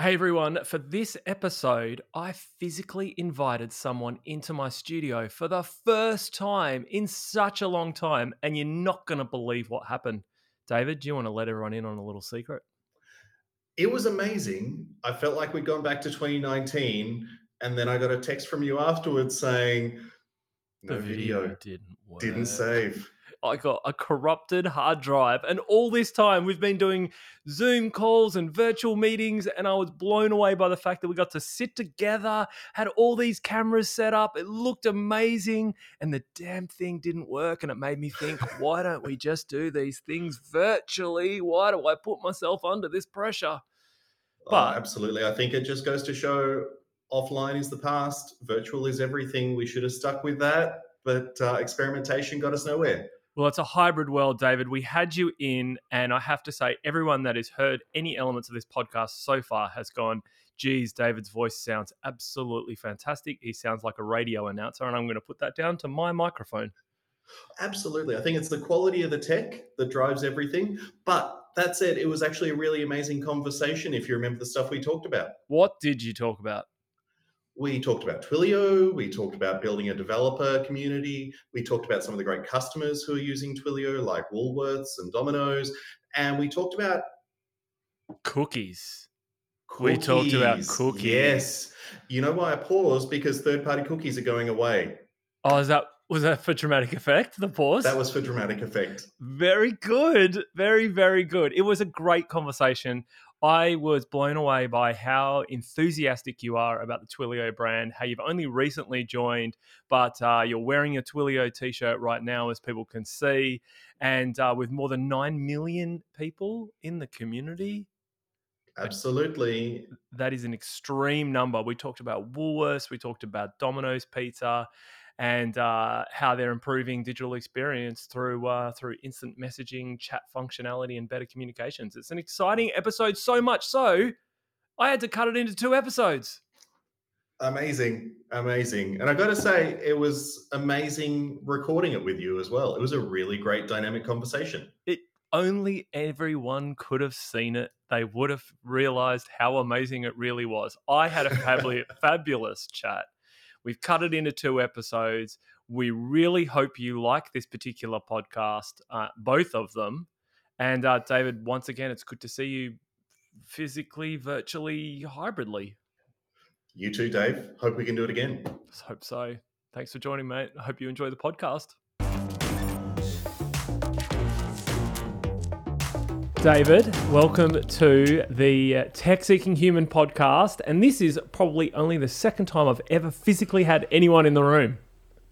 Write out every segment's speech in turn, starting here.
Hey everyone, for this episode, I physically invited someone into my studio for the first time in such a long time, and you're not going to believe what happened. David, do you want to let everyone in on a little secret? It was amazing. I felt like we'd gone back to 2019, and then I got a text from you afterwards saying, no the video, video didn't work. didn't save. I got a corrupted hard drive. And all this time, we've been doing Zoom calls and virtual meetings. And I was blown away by the fact that we got to sit together, had all these cameras set up. It looked amazing. And the damn thing didn't work. And it made me think, why don't we just do these things virtually? Why do I put myself under this pressure? Oh, absolutely. I think it just goes to show offline is the past, virtual is everything. We should have stuck with that, but uh, experimentation got us nowhere. Well, it's a hybrid world, David. We had you in, and I have to say, everyone that has heard any elements of this podcast so far has gone, geez, David's voice sounds absolutely fantastic. He sounds like a radio announcer, and I'm going to put that down to my microphone. Absolutely. I think it's the quality of the tech that drives everything. But that said, it was actually a really amazing conversation if you remember the stuff we talked about. What did you talk about? We talked about Twilio. We talked about building a developer community. We talked about some of the great customers who are using Twilio, like Woolworths and Domino's. And we talked about Cookies. We talked about cookies. Yes. You know why I paused? Because third party cookies are going away. Oh, is that was that for dramatic effect? The pause. That was for dramatic effect. Very good. Very, very good. It was a great conversation. I was blown away by how enthusiastic you are about the Twilio brand, how you've only recently joined, but uh, you're wearing a Twilio t shirt right now, as people can see. And uh, with more than 9 million people in the community, Absolutely. that is an extreme number. We talked about Woolworths, we talked about Domino's Pizza, and uh, how they're improving digital experience through uh, through instant messaging, chat functionality, and better communications. It's an exciting episode, so much so I had to cut it into two episodes. Amazing. Amazing. And I got to say, it was amazing recording it with you as well. It was a really great dynamic conversation. Only everyone could have seen it. They would have realized how amazing it really was. I had a fabulous, fabulous chat. We've cut it into two episodes. We really hope you like this particular podcast, uh, both of them. And uh, David, once again, it's good to see you physically, virtually, hybridly. You too, Dave. Hope we can do it again. Just hope so. Thanks for joining, mate. I hope you enjoy the podcast. David, welcome to the Tech Seeking Human podcast. And this is probably only the second time I've ever physically had anyone in the room.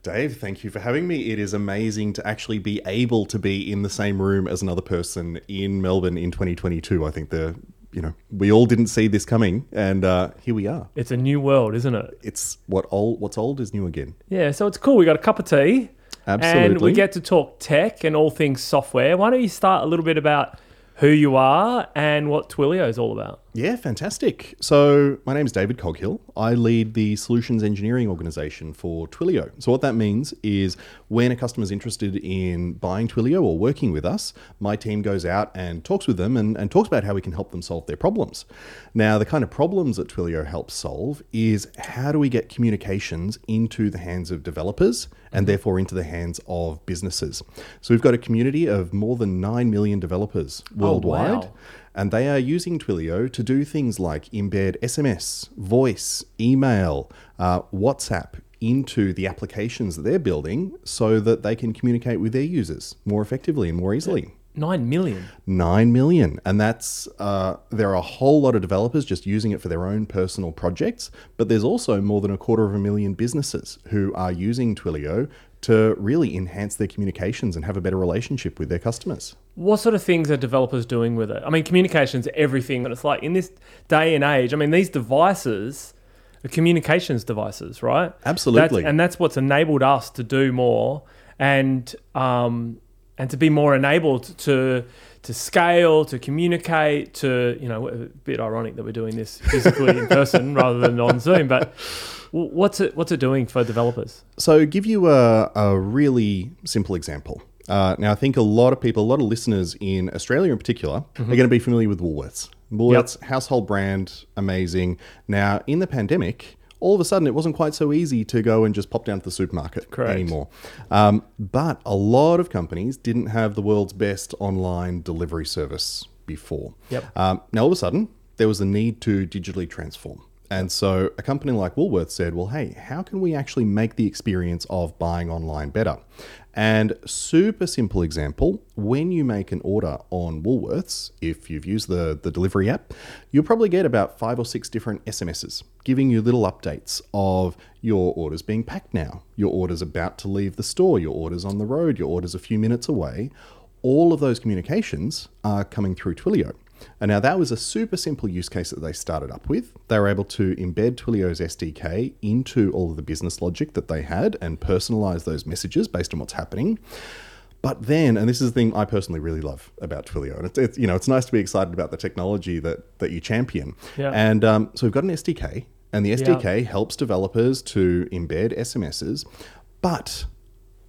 Dave, thank you for having me. It is amazing to actually be able to be in the same room as another person in Melbourne in 2022. I think the you know we all didn't see this coming, and uh, here we are. It's a new world, isn't it? It's what old what's old is new again. Yeah, so it's cool. We got a cup of tea and we get to talk tech and all things software. Why don't you start a little bit about who you are and what Twilio is all about? Yeah, fantastic. So, my name is David Coghill. I lead the solutions engineering organization for Twilio. So, what that means is when a customer is interested in buying Twilio or working with us, my team goes out and talks with them and, and talks about how we can help them solve their problems. Now, the kind of problems that Twilio helps solve is how do we get communications into the hands of developers and mm-hmm. therefore into the hands of businesses. So, we've got a community of more than 9 million developers oh, worldwide. wow. And they are using Twilio to do things like embed SMS, voice, email, uh, WhatsApp into the applications that they're building so that they can communicate with their users more effectively and more easily. Nine million. 9 million. And that's, uh, there are a whole lot of developers just using it for their own personal projects, but there's also more than a quarter of a million businesses who are using Twilio to really enhance their communications and have a better relationship with their customers. What sort of things are developers doing with it? I mean, communication's everything, and it's like in this day and age. I mean, these devices are communications devices, right? Absolutely. That's, and that's what's enabled us to do more and um, and to be more enabled to to scale, to communicate, to you know, a bit ironic that we're doing this physically in person rather than on Zoom, but what's it what's it doing for developers? So, give you a, a really simple example. Uh, now, I think a lot of people, a lot of listeners in Australia in particular, are going to be familiar with Woolworths. Woolworths, household brand, amazing. Now, in the pandemic, all of a sudden it wasn't quite so easy to go and just pop down to the supermarket Correct. anymore. Um, but a lot of companies didn't have the world's best online delivery service before. Yep. Um, now, all of a sudden, there was a need to digitally transform. And so a company like Woolworths said, well, hey, how can we actually make the experience of buying online better? And super simple example, when you make an order on Woolworths, if you've used the, the delivery app, you'll probably get about five or six different SMSs giving you little updates of your orders being packed now, your orders about to leave the store, your orders on the road, your orders a few minutes away. All of those communications are coming through Twilio. And now that was a super simple use case that they started up with. They were able to embed Twilio's SDK into all of the business logic that they had and personalize those messages based on what's happening. But then, and this is the thing I personally really love about Twilio, and it's, it's you know it's nice to be excited about the technology that that you champion. Yeah. And um, so we've got an SDK, and the SDK helps developers to embed SMSs, but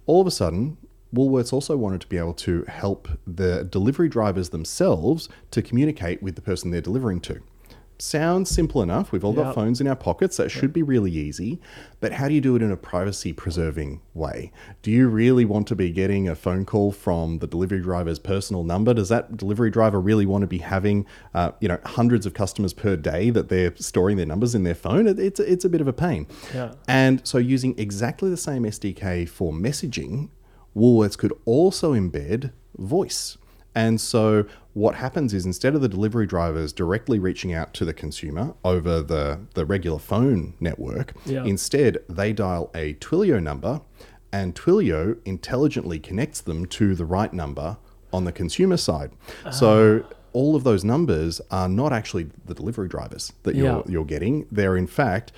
all of a sudden, Woolworths also wanted to be able to help the delivery drivers themselves to communicate with the person they're delivering to. Sounds simple enough. We've all got phones in our pockets. That should be really easy. But how do you do it in a privacy preserving way? Do you really want to be getting a phone call from the delivery driver's personal number? Does that delivery driver really want to be having, uh, you know, hundreds of customers per day that they're storing their numbers in their phone? It, it's, it's a bit of a pain. Yeah. And so, using exactly the same SDK for messaging, Woolworths could also embed voice. And so, what happens is instead of the delivery drivers directly reaching out to the consumer over the, the regular phone network, Yeah. instead they dial a Twilio number and Twilio intelligently connects them to the right number on the consumer side. So, ah. all of those numbers are not actually the delivery drivers that you're, Yeah. you're getting. They're in fact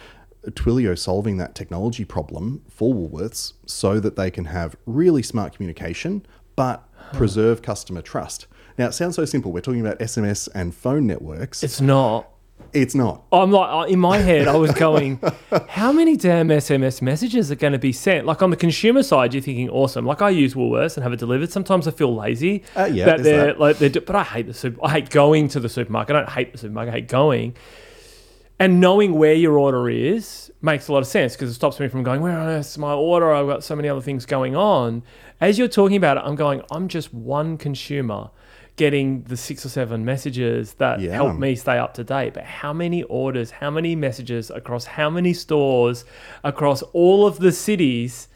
Twilio solving that technology problem for Woolworths so that they can have really smart communication but preserve customer trust. Now, it sounds so simple. We're talking about SMS and phone networks. It's not. It's not. I'm like, in my head, I was going, how many damn SMS messages are going to be sent? Like on the consumer side, you're thinking, awesome. Like I use Woolworths and have it delivered. Sometimes I feel lazy. Uh, yeah, that they're that. like, they're, but I hate the super. I hate going to the supermarket. I don't hate the supermarket. I hate going. And knowing where your order is makes a lot of sense because it stops me from going, where on earth is my order? I've got so many other things going on. As you're talking about it, I'm going, I'm just one consumer getting the six or seven messages that Yeah. help me stay up to date. But how many orders, how many messages across how many stores, across all of the cities?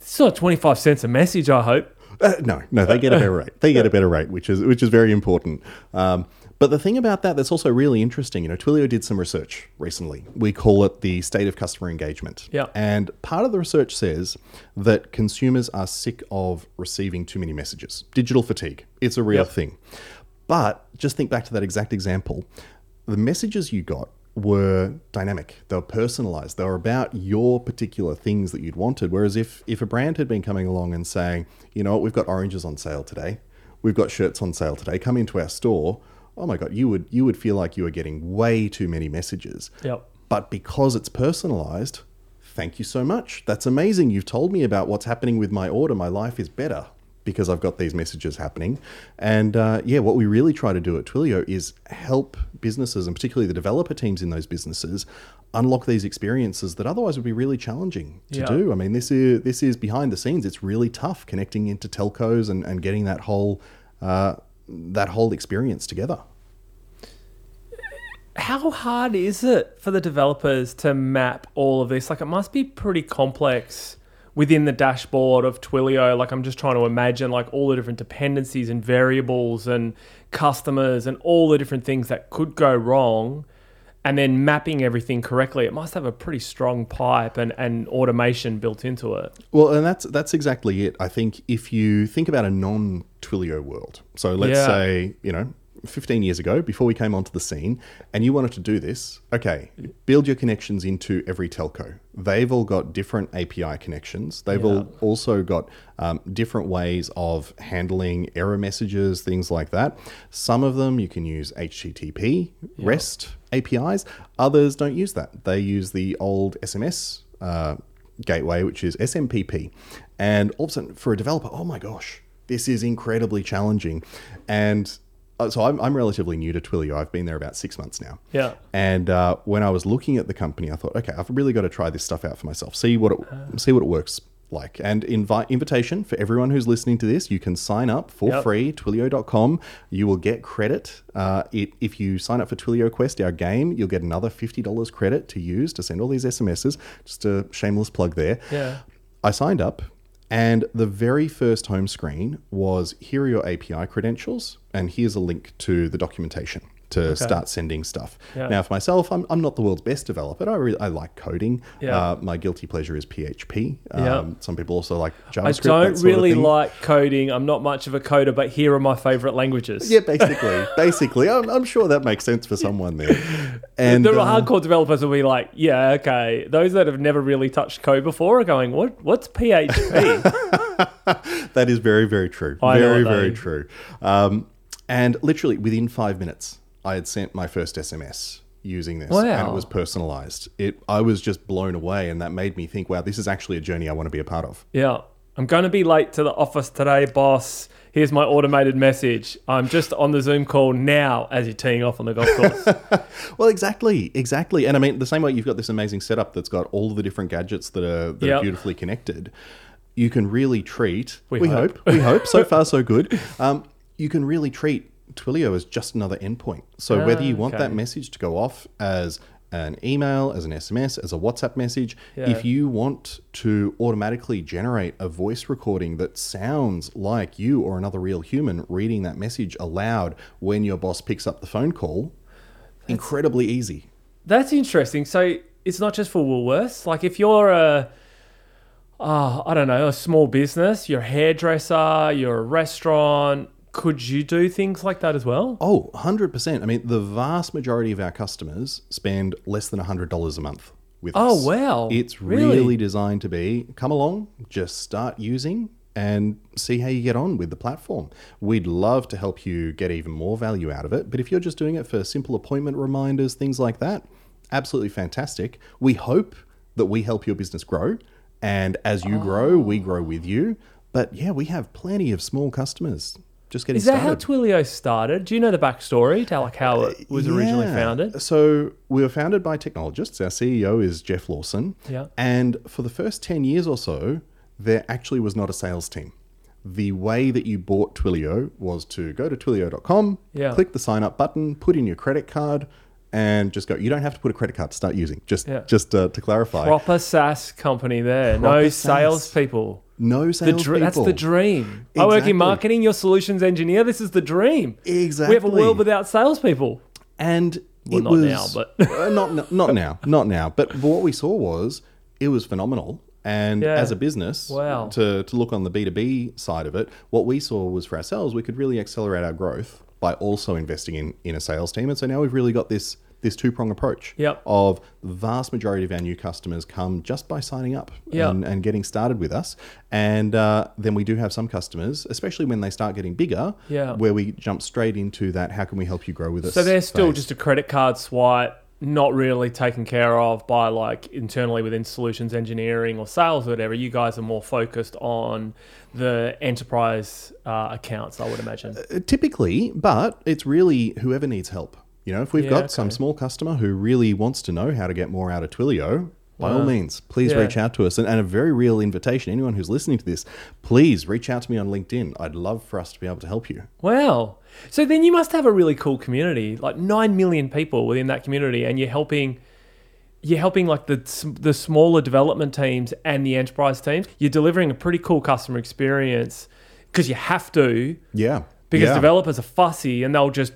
It's not 25 cents a message, I hope. Uh, no, no, they get a better rate. They get a better rate, which is which is very important. Um, but the thing about that that's also really interesting, you know, Twilio did some research recently. We call it the state of customer engagement. Yeah. And part of the research says that consumers are sick of receiving too many messages. Digital fatigue. It's a real Yep. thing. But just think back to that exact example. The messages you got were dynamic. They were personalized. They were about your particular things that you'd wanted. Whereas if if a brand had been coming along and saying, you know what, we've got oranges on sale today, we've got shirts on sale today, come into our store. Oh my god, you would you would feel like you were getting way too many messages. Yep. But because it's personalized, thank you so much. That's amazing. You've told me about what's happening with my order. My life is better because I've got these messages happening. And uh, yeah, what we really try to do at Twilio is help businesses, and particularly the developer teams in those businesses, unlock these experiences that otherwise would be really challenging to Yeah. do. I mean, this is this is behind the scenes. It's really tough connecting into telcos and, and getting that whole uh, that whole experience together. How hard is it for the developers to map all of this? Like, it must be pretty complex within the dashboard of Twilio. Like, I'm just trying to imagine like all the different dependencies and variables and customers and all the different things that could go wrong. And then mapping everything correctly, it must have a pretty strong pipe and, and automation built into it. Well, and that's that's exactly it. I think if you think about a non-Twilio world, so let's Yeah. say you know, 15 years ago, before we came onto the scene, and you wanted to do this, okay, build your connections into every telco. They've all got different API connections. They've Yeah. all also got um, different ways of handling error messages, things like that. Some of them you can use HTTP, REST APIs. Others don't use that. They use the old SMS uh, gateway, which is SMPP. And all of a sudden, for a developer, oh my gosh, this is incredibly challenging. And uh, so I'm, I'm relatively new to Twilio. I've been there about six months now. Yeah. And uh, when I was looking at the company, I thought, okay, I've really got to try this stuff out for myself. See what it see what it works like. And invite invitation for everyone who's listening to this. You can sign up for Yep. free. Twilio.com. You will get credit. Uh, it, if you sign up for Twilio Quest, our game, you'll get another fifty dollars credit to use to send all these SMSs. Just a shameless plug there. Yeah. I signed up, and the very first home screen was here are your API credentials, and here's a link to the documentation to start sending stuff. Yeah. Now, for myself, I'm, I'm not the world's best developer. I, really, I like coding. Yeah. Uh, my guilty pleasure is PHP. Yeah. Um, some people also like JavaScript. I don't really like coding. I'm not much of a coder, but here are my favorite languages. Yeah, basically, basically, I'm, I'm sure that makes sense for someone there. And the uh, hardcore developers who will be like, yeah, okay. Those that have never really touched code before are going, what? What's PHP? That is very, very true. I very, very true. Um, and literally within five minutes, I had sent my first SMS using this, and it was personalized. It, I was just blown away, and that made me think, wow, this is actually a journey I want to be a part of. yeah. I'm going to be late to the office today, boss. Here's my automated message. I'm just on the Zoom call now as you're teeing off on the golf course. Well, exactly, exactly. And I mean, the same way you've got this amazing setup that's got all the different gadgets that are that Yep. are beautifully connected. You can really treat. We We, hope. hope. We hope. So far, so good. Um, you can really treat Twilio is just another endpoint. So whether you want Ah, okay. that message to go off as an email, as an SMS, as a WhatsApp message, Yeah. if you want to automatically generate a voice recording that sounds like you or another real human reading that message aloud when your boss picks up the phone call, incredibly easy. That's interesting. So it's not just for Woolworths. Like if you're a, uh, I don't know, a small business, you're a hairdresser, you're a restaurant, could you do things like that as well? Oh, 100%. I mean, the vast majority of our customers spend less than $100 a month with Oh, us. wow. It's Really? really? designed to be come along, just start using and see how you get on with the platform. We'd love to help you get even more value out of it. But if you're just doing it for simple appointment reminders, things like that, absolutely fantastic. We hope that we help your business grow. And as you grow, we oh. grow with you. But yeah, we have plenty of small customers just getting Is that started. how Twilio started? Do you know the backstory to like how it was originally founded? So we were founded by technologists. Our CEO is Jeff Lawson. Yeah. And for the first 10 years or so, there actually was not a sales team. The way that you bought Twilio was to go to twilio.com, Yeah. click the sign up button, put in your credit card, and just go. You don't have to put a credit card to start using. Just, Yeah. just uh, to clarify, Proper SaaS company there. no Proper SaaS. salespeople. No sales dr- that's the dream. I work in marketing. You're solutions engineer. This is the dream. Exactly. We have a world without salespeople. and Well, it not was now, but- uh, not not now, not now. But, what we saw was it was phenomenal. And Yeah. as a business, Wow. to to look on the B two B side of it, what we saw was for ourselves, we could really accelerate our growth by also investing in in a sales team. And so now we've really got this this two prong approach Yep. of the vast majority of our new customers come just by signing up Yep. and, and getting started with us. And uh, then we do have some customers, especially when they start getting bigger, Yeah. where we jump straight into that. How can we help you grow with us? So they're still phase. just a credit card swipe, not really taken care of by like internally within solutions engineering or sales or whatever. You guys are more focused on the enterprise uh, accounts, I would imagine. Uh, typically, but it's really whoever needs help. You know, if we've Yeah, got some small customer who really wants to know how to get more out of Twilio, by all means, please Yeah. reach out to us. And, and a very real invitation, anyone who's listening to this, please reach out to me on LinkedIn. I'd love for us to be able to help you. Wow. So then you must have a really cool community, like 9 million people within that community and you're helping you're helping like the the smaller development teams and the enterprise teams. You're delivering a pretty cool customer experience because you have to Yeah. because yeah. developers are fussy and they'll just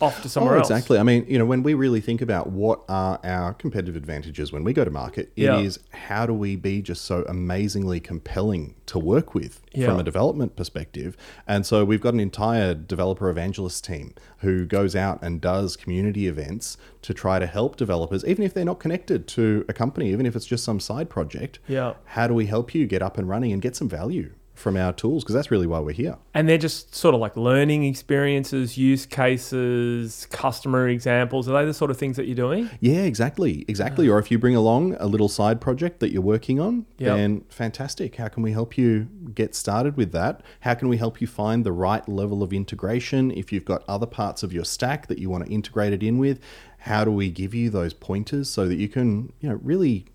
off to somewhere Oh, else. exactly. I mean, you know, when we really think about what are our competitive advantages when we go to market, it is Yeah. how do we be just so amazingly compelling to work with Yeah. from a development perspective. And so we've got an entire developer evangelist team who goes out and does community events to try to help developers, even if they're not connected to a company, even if it's just some side project. Yeah. How do we help you get up and running and get some value? From our tools because that's really why we're here. And they're just sort of like learning experiences, use cases, customer examples. Are they the sort of things that you're doing? Yeah, exactly. Exactly. Or if you bring along a little side project that you're working on, Yep. then fantastic. How can we help you get started with that? How can we help you find the right level of integration? If you've got other parts of your stack that you want to integrate it in with, how do we give you those pointers so that you can, you know, really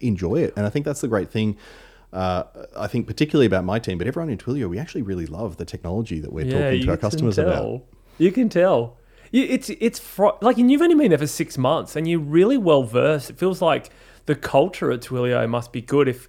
enjoy it? And I think that's the great thing. Uh, I think particularly about my team, but everyone in Twilio, we actually really love the technology that we're talking to our customers can about. tell. You can tell. It's it's fr- like, and you've only been there for six months, and you're really well versed. It feels like the culture at Twilio must be good. If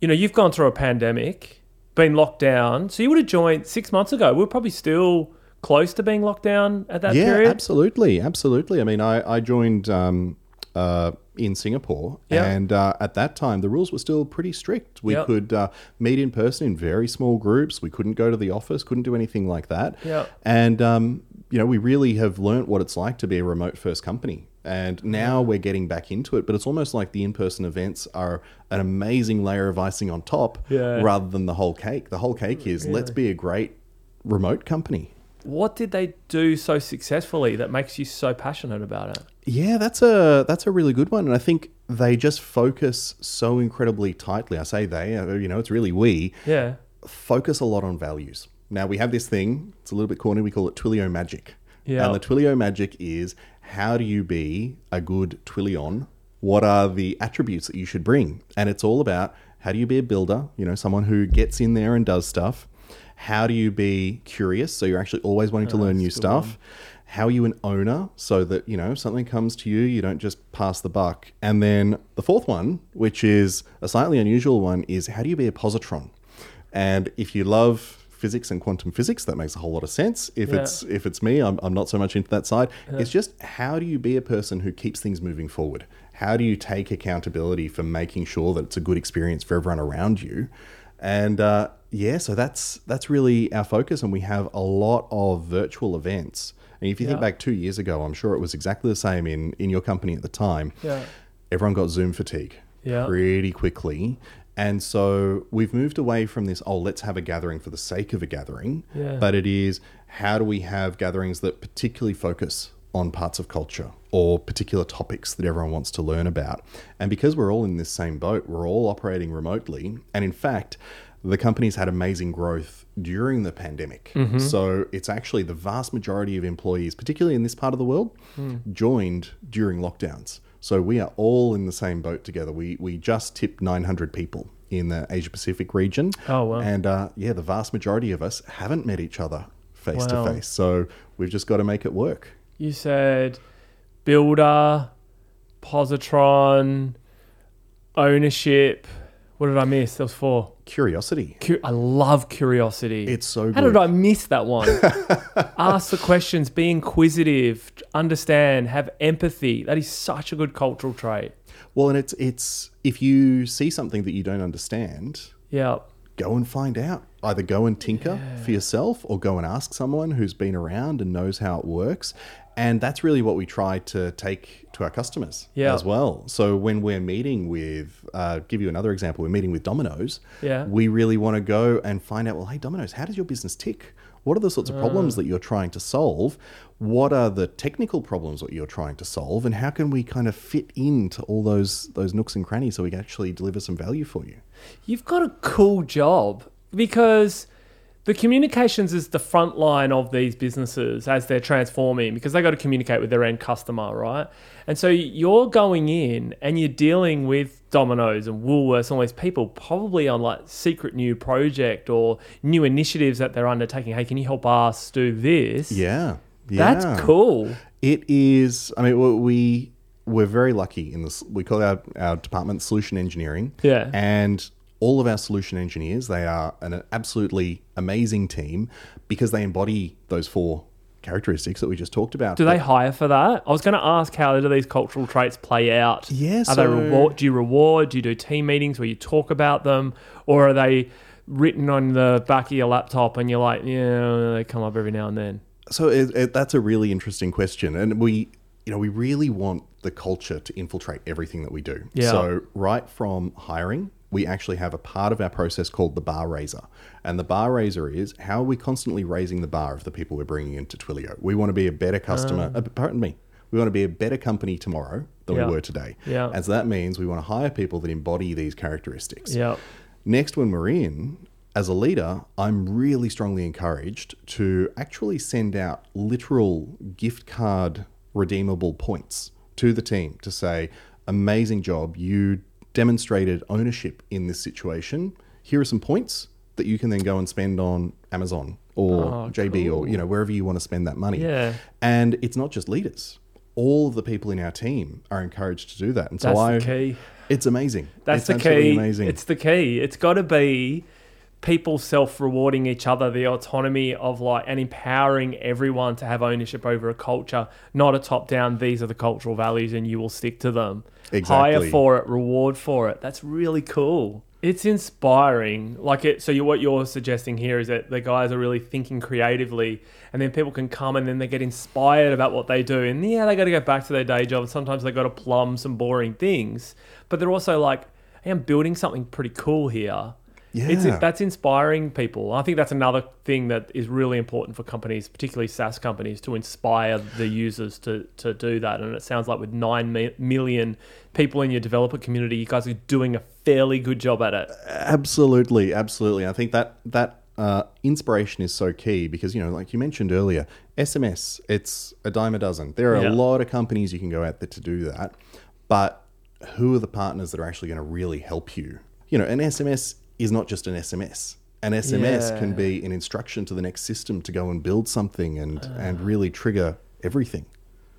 you know you've gone through a pandemic, been locked down, so you would have joined six months ago. We're probably still close to being locked down at that yeah, period. absolutely, absolutely. I mean, I I joined um, uh, in Singapore, Yeah. and uh, at that time the rules were still pretty strict. We could uh, meet in person in very small groups. We couldn't go to the office, couldn't do anything like that. And um, you know, we really have learnt what it's like to be a remote first company. And now we're getting back into it, but it's almost like the in-person events are an amazing layer of icing on top, Yeah. rather than the whole cake. The whole cake is let's be a great remote company. What did they do so successfully that makes you so passionate about it? Yeah, that's a that's a really good one, and I think they just focus so incredibly tightly. I say they, uh, you know, it's really we Yeah. focus a lot on values. Now we have this thing; it's a little bit corny. We call it Twilio Magic. Yeah. And the Twilio Magic is how do you be a good Twilion? What are the attributes that you should bring? And it's all about how do you be a builder? You know, someone who gets in there and does stuff. How do you be curious? So you're actually always wanting to learn new that's a good stuff. How are you an owner? So that, you know, if something comes to you, you don't just pass the buck. And then the fourth one, which is a slightly unusual one, is how do you be a positron? And if you love physics and quantum physics, that makes a whole lot of sense. If Yeah. it's if it's me, I'm, I'm not so much into that side. It's just how do you be a person who keeps things moving forward? How do you take accountability for making sure that it's a good experience for everyone around you? And uh, yeah, so that's that's really our focus, and we have a lot of virtual events. And if you think back two years ago, I'm sure it was exactly the same in in your company at the time Yeah. everyone got Zoom fatigue Yeah. pretty quickly. And so we've moved away from this, oh, let's have a gathering for the sake of a gathering. Yeah. But it is, how do we have gatherings that particularly focus on parts of culture or particular topics that everyone wants to learn about? And because we're all in this same boat, we're all operating remotely. And in fact, the company's had amazing growth during the pandemic. So it's actually the vast majority of employees, particularly in this part of the world, joined during lockdowns. So we are all in the same boat together. We we just tipped 900 people in the Asia Pacific region. Oh, wow. And uh, yeah, the vast majority of us haven't met each other face Wow. to face. So we've just got to make it work. You said builder, positron, ownership. What did I miss? There was four. Curiosity. Cu- I love curiosity. It's so good. How did I miss that one? Ask the questions, be inquisitive, understand, have empathy. That is such a good cultural trait. Well, and it's it's if you see something that you don't understand, Yeah. go and find out. Either go and tinker for yourself or go and ask someone who's been around and knows how it works. And that's really what we try to take to our customers Yeah. as well. So when we're meeting with, uh, give you another example, we're meeting with Domino's. Yeah. We really want to go and find out, well, hey, Domino's, how does your business tick? What are the sorts of problems Mm. that you're trying to solve? What are the technical problems that you're trying to solve? And how can we kind of fit into all those those nooks and crannies so we can actually deliver some value for you? You've got a cool job because the communications is the front line of these businesses as they're transforming because they got to communicate with their end customer, right? And so you're going in and you're dealing with Domino's and Woolworths, and all these people probably on like secret new project or new initiatives that they're undertaking. Hey, can you help us do this? Yeah. yeah. That's cool. It is. I mean, we- we we're very lucky in this. We call our our department solution engineering. Yeah. and all of our solution engineers they are an absolutely amazing team because they embody those four characteristics that we just talked about. Do they hire for that? I was going to ask how do these cultural traits play out? Yeah, Are they reward? Do you reward? Do you do team meetings where you talk about them, or are they written on the back of your laptop and you're like, yeah, they come up every now and then? So it, it, that's a really interesting question, and we, you know, we really want the culture to infiltrate everything that we do. Yeah. So right from hiring we actually have a part of our process called the bar raiser. And the bar raiser is how are we constantly raising the bar of the people we're bringing into Twilio? We want to be a better customer, uh, pardon me, we want to be a better company tomorrow than Yeah. we were today. Yeah. And so that means we want to hire people that embody these characteristics. Yeah. Next, when we're in, as a leader, I'm really strongly encouraged to actually send out literal gift card redeemable points to the team to say, amazing job, you demonstrated ownership in this situation. Here are some points that you can then go and spend on Amazon or Oh, JB or you know wherever you want to spend that money. Yeah. And it's not just leaders. All of the people in our team are encouraged to do that. And so That's I the key. it's amazing. That's it's the key. Amazing. It's the key. It's got to be people self-rewarding each other, the autonomy of like and empowering everyone to have ownership over a culture, not a top-down. These are the cultural values, and you will stick to them. Exactly. Hire for it, reward for it. That's really cool. It's inspiring. Like it. So you, what you're suggesting here is that the guys are really thinking creatively, and then people can come and then they get inspired about what they do. And yeah, they got to go back to their day job. And sometimes they got to plumb some boring things, but they're also like, hey, I'm building something pretty cool here. It's, Yeah. that's inspiring people. I think that's another thing that is really important for companies, particularly SaaS companies, to inspire the users to, to do that. And it sounds like with 9 million people in your developer community, you guys are doing a fairly good job at it. Absolutely, absolutely. I think that that uh, inspiration is so key because you know, like you mentioned earlier, SMS it's a dime a dozen. There are Yeah. a lot of companies you can go out there to do that, but who are the partners that are actually going to really help you? You know, an SMS is not just an SMS. An SMS Yeah. can be an instruction to the next system to go and build something and and really trigger everything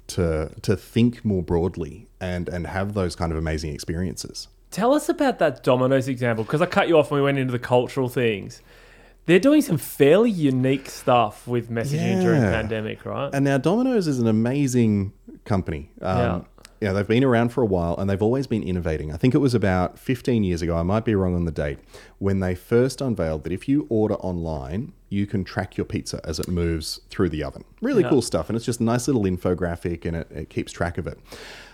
to to think more broadly and and have those kind of amazing experiences. Tell us about that Domino's example, because I cut you off when we went into the cultural things. They're doing some fairly unique stuff with messaging during the pandemic, right? And now Domino's is an amazing company. Um, Yeah. Yeah. they've been around for a while and they've always been innovating. I think it was about 15 years ago, I might be wrong on the date, when they first unveiled that if you order online, you can track your pizza as it moves through the oven. Really Yeah. cool stuff. And it's just a nice little infographic and it, it keeps track of it.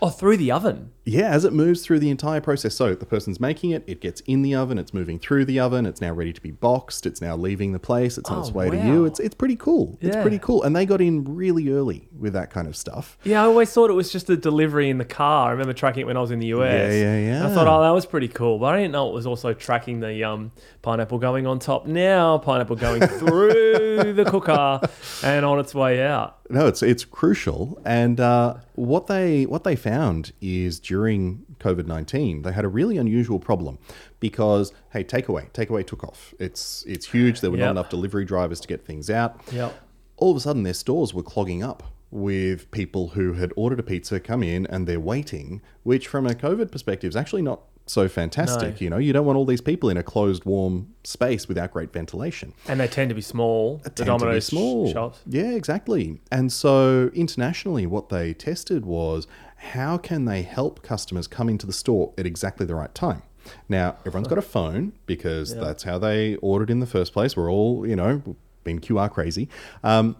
oh, through the oven. Yeah, as it moves through the entire process. So the person's making it, it gets in the oven, it's moving through the oven, it's now ready to be boxed, it's now leaving the place, it's on its Oh, way to you. It's it's pretty cool. It's pretty cool. And they got in really early with that kind of stuff. Yeah, I always thought it was just a delivery in the car. I remember tracking it when I was in the US. Yeah, yeah, And I thought, oh, that was pretty cool. But I didn't know it was also tracking the um, pineapple going on top now, pineapple going through the cooker and on its way out. No, it's it's crucial. And uh, what they what they found is during COVID nineteen, they had a really unusual problem because hey, takeaway takeaway took off. It's it's huge. There were Yep. not enough delivery drivers to get things out. Yep. all of a sudden their stores were clogging up with people who had ordered a pizza come in and they're waiting which from a covid perspective is actually not so fantastic No. you know? You don't want all these people in a closed warm space without great ventilation. And they tend to be small. The tend to be Domino's small. shops. yeah exactly. And so internationally what they tested was how can they help customers come into the store at exactly the right time? Now everyone's got a phone because that's how they ordered in the first place. We're all you know been qr crazy. Um,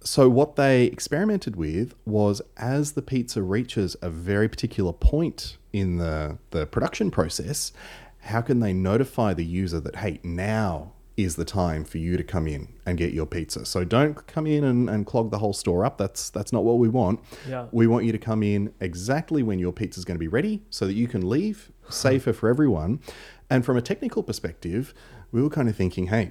so what they experimented with was as the pizza reaches a very particular point in the, the production process, how can they notify the user that, hey, now is the time for you to come in and get your pizza. So don't come in and, and clog the whole store up. That's that's not what we want. Yeah. We want you to come in exactly when your pizza is going to be ready so that you can leave safer for everyone. And from a technical perspective, we were kind of thinking, hey,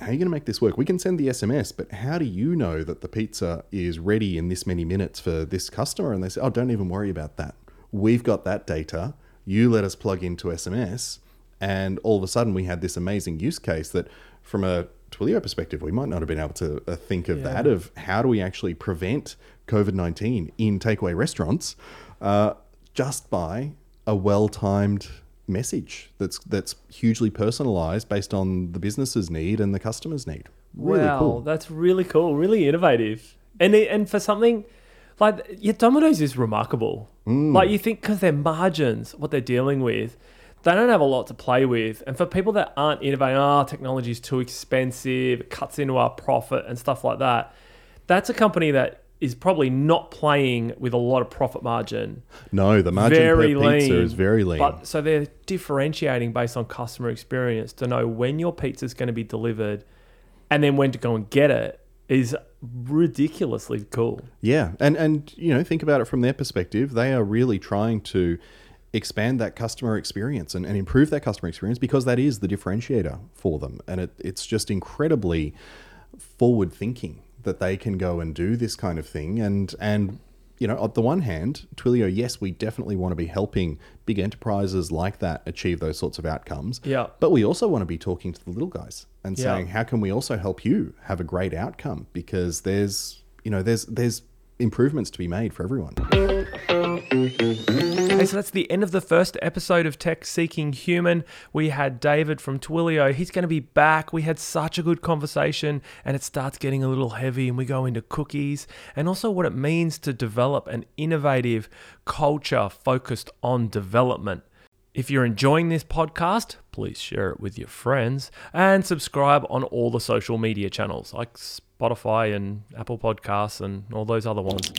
how are you going to make this work? We can send the SMS, but how do you know that the pizza is ready in this many minutes for this customer? And they say, oh, don't even worry about that. We've got that data. You let us plug into SMS. And all of a sudden, we had this amazing use case that, from a Twilio perspective, we might not have been able to uh, think of that of how do we actually prevent COVID 19 in takeaway restaurants uh, just by a well timed message that's that's hugely personalized based on the business's need and the customer's need. Really wow, cool. that's really cool, really innovative, and it, and for something like yeah, Domino's is remarkable. Mm. Like you think because their margins, what they're dealing with, they don't have a lot to play with, and for people that aren't innovating, oh, technology is too expensive, it cuts into our profit and stuff like that. That's a company that is probably not playing with a lot of profit margin. No, the margin very per pizza is very lean. But so they're differentiating based on customer experience to know when your pizza is going to be delivered and then when to go and get it is ridiculously cool. Yeah, and and you know, think about it from their perspective. They are really trying to expand that customer experience and, and improve that customer experience because that is the differentiator for them. And it, it's just incredibly forward thinking that they can go and do this kind of thing. And and you know, on the one hand, Twilio, yes, we definitely want to be helping big enterprises like that achieve those sorts of outcomes. Yeah. But we also want to be talking to the little guys and Yeah. saying, how can we also help you have a great outcome? Because there's you know, there's there's improvements to be made for everyone. Hey, so that's the end of the first episode of Tech Seeking Human. We had David from Twilio. He's going to be back. We had such a good conversation, and it starts getting a little heavy, and we go into cookies and also what it means to develop an innovative culture focused on development. If you're enjoying this podcast, please share it with your friends and subscribe on all the social media channels like Spotify and Apple Podcasts and all those other ones.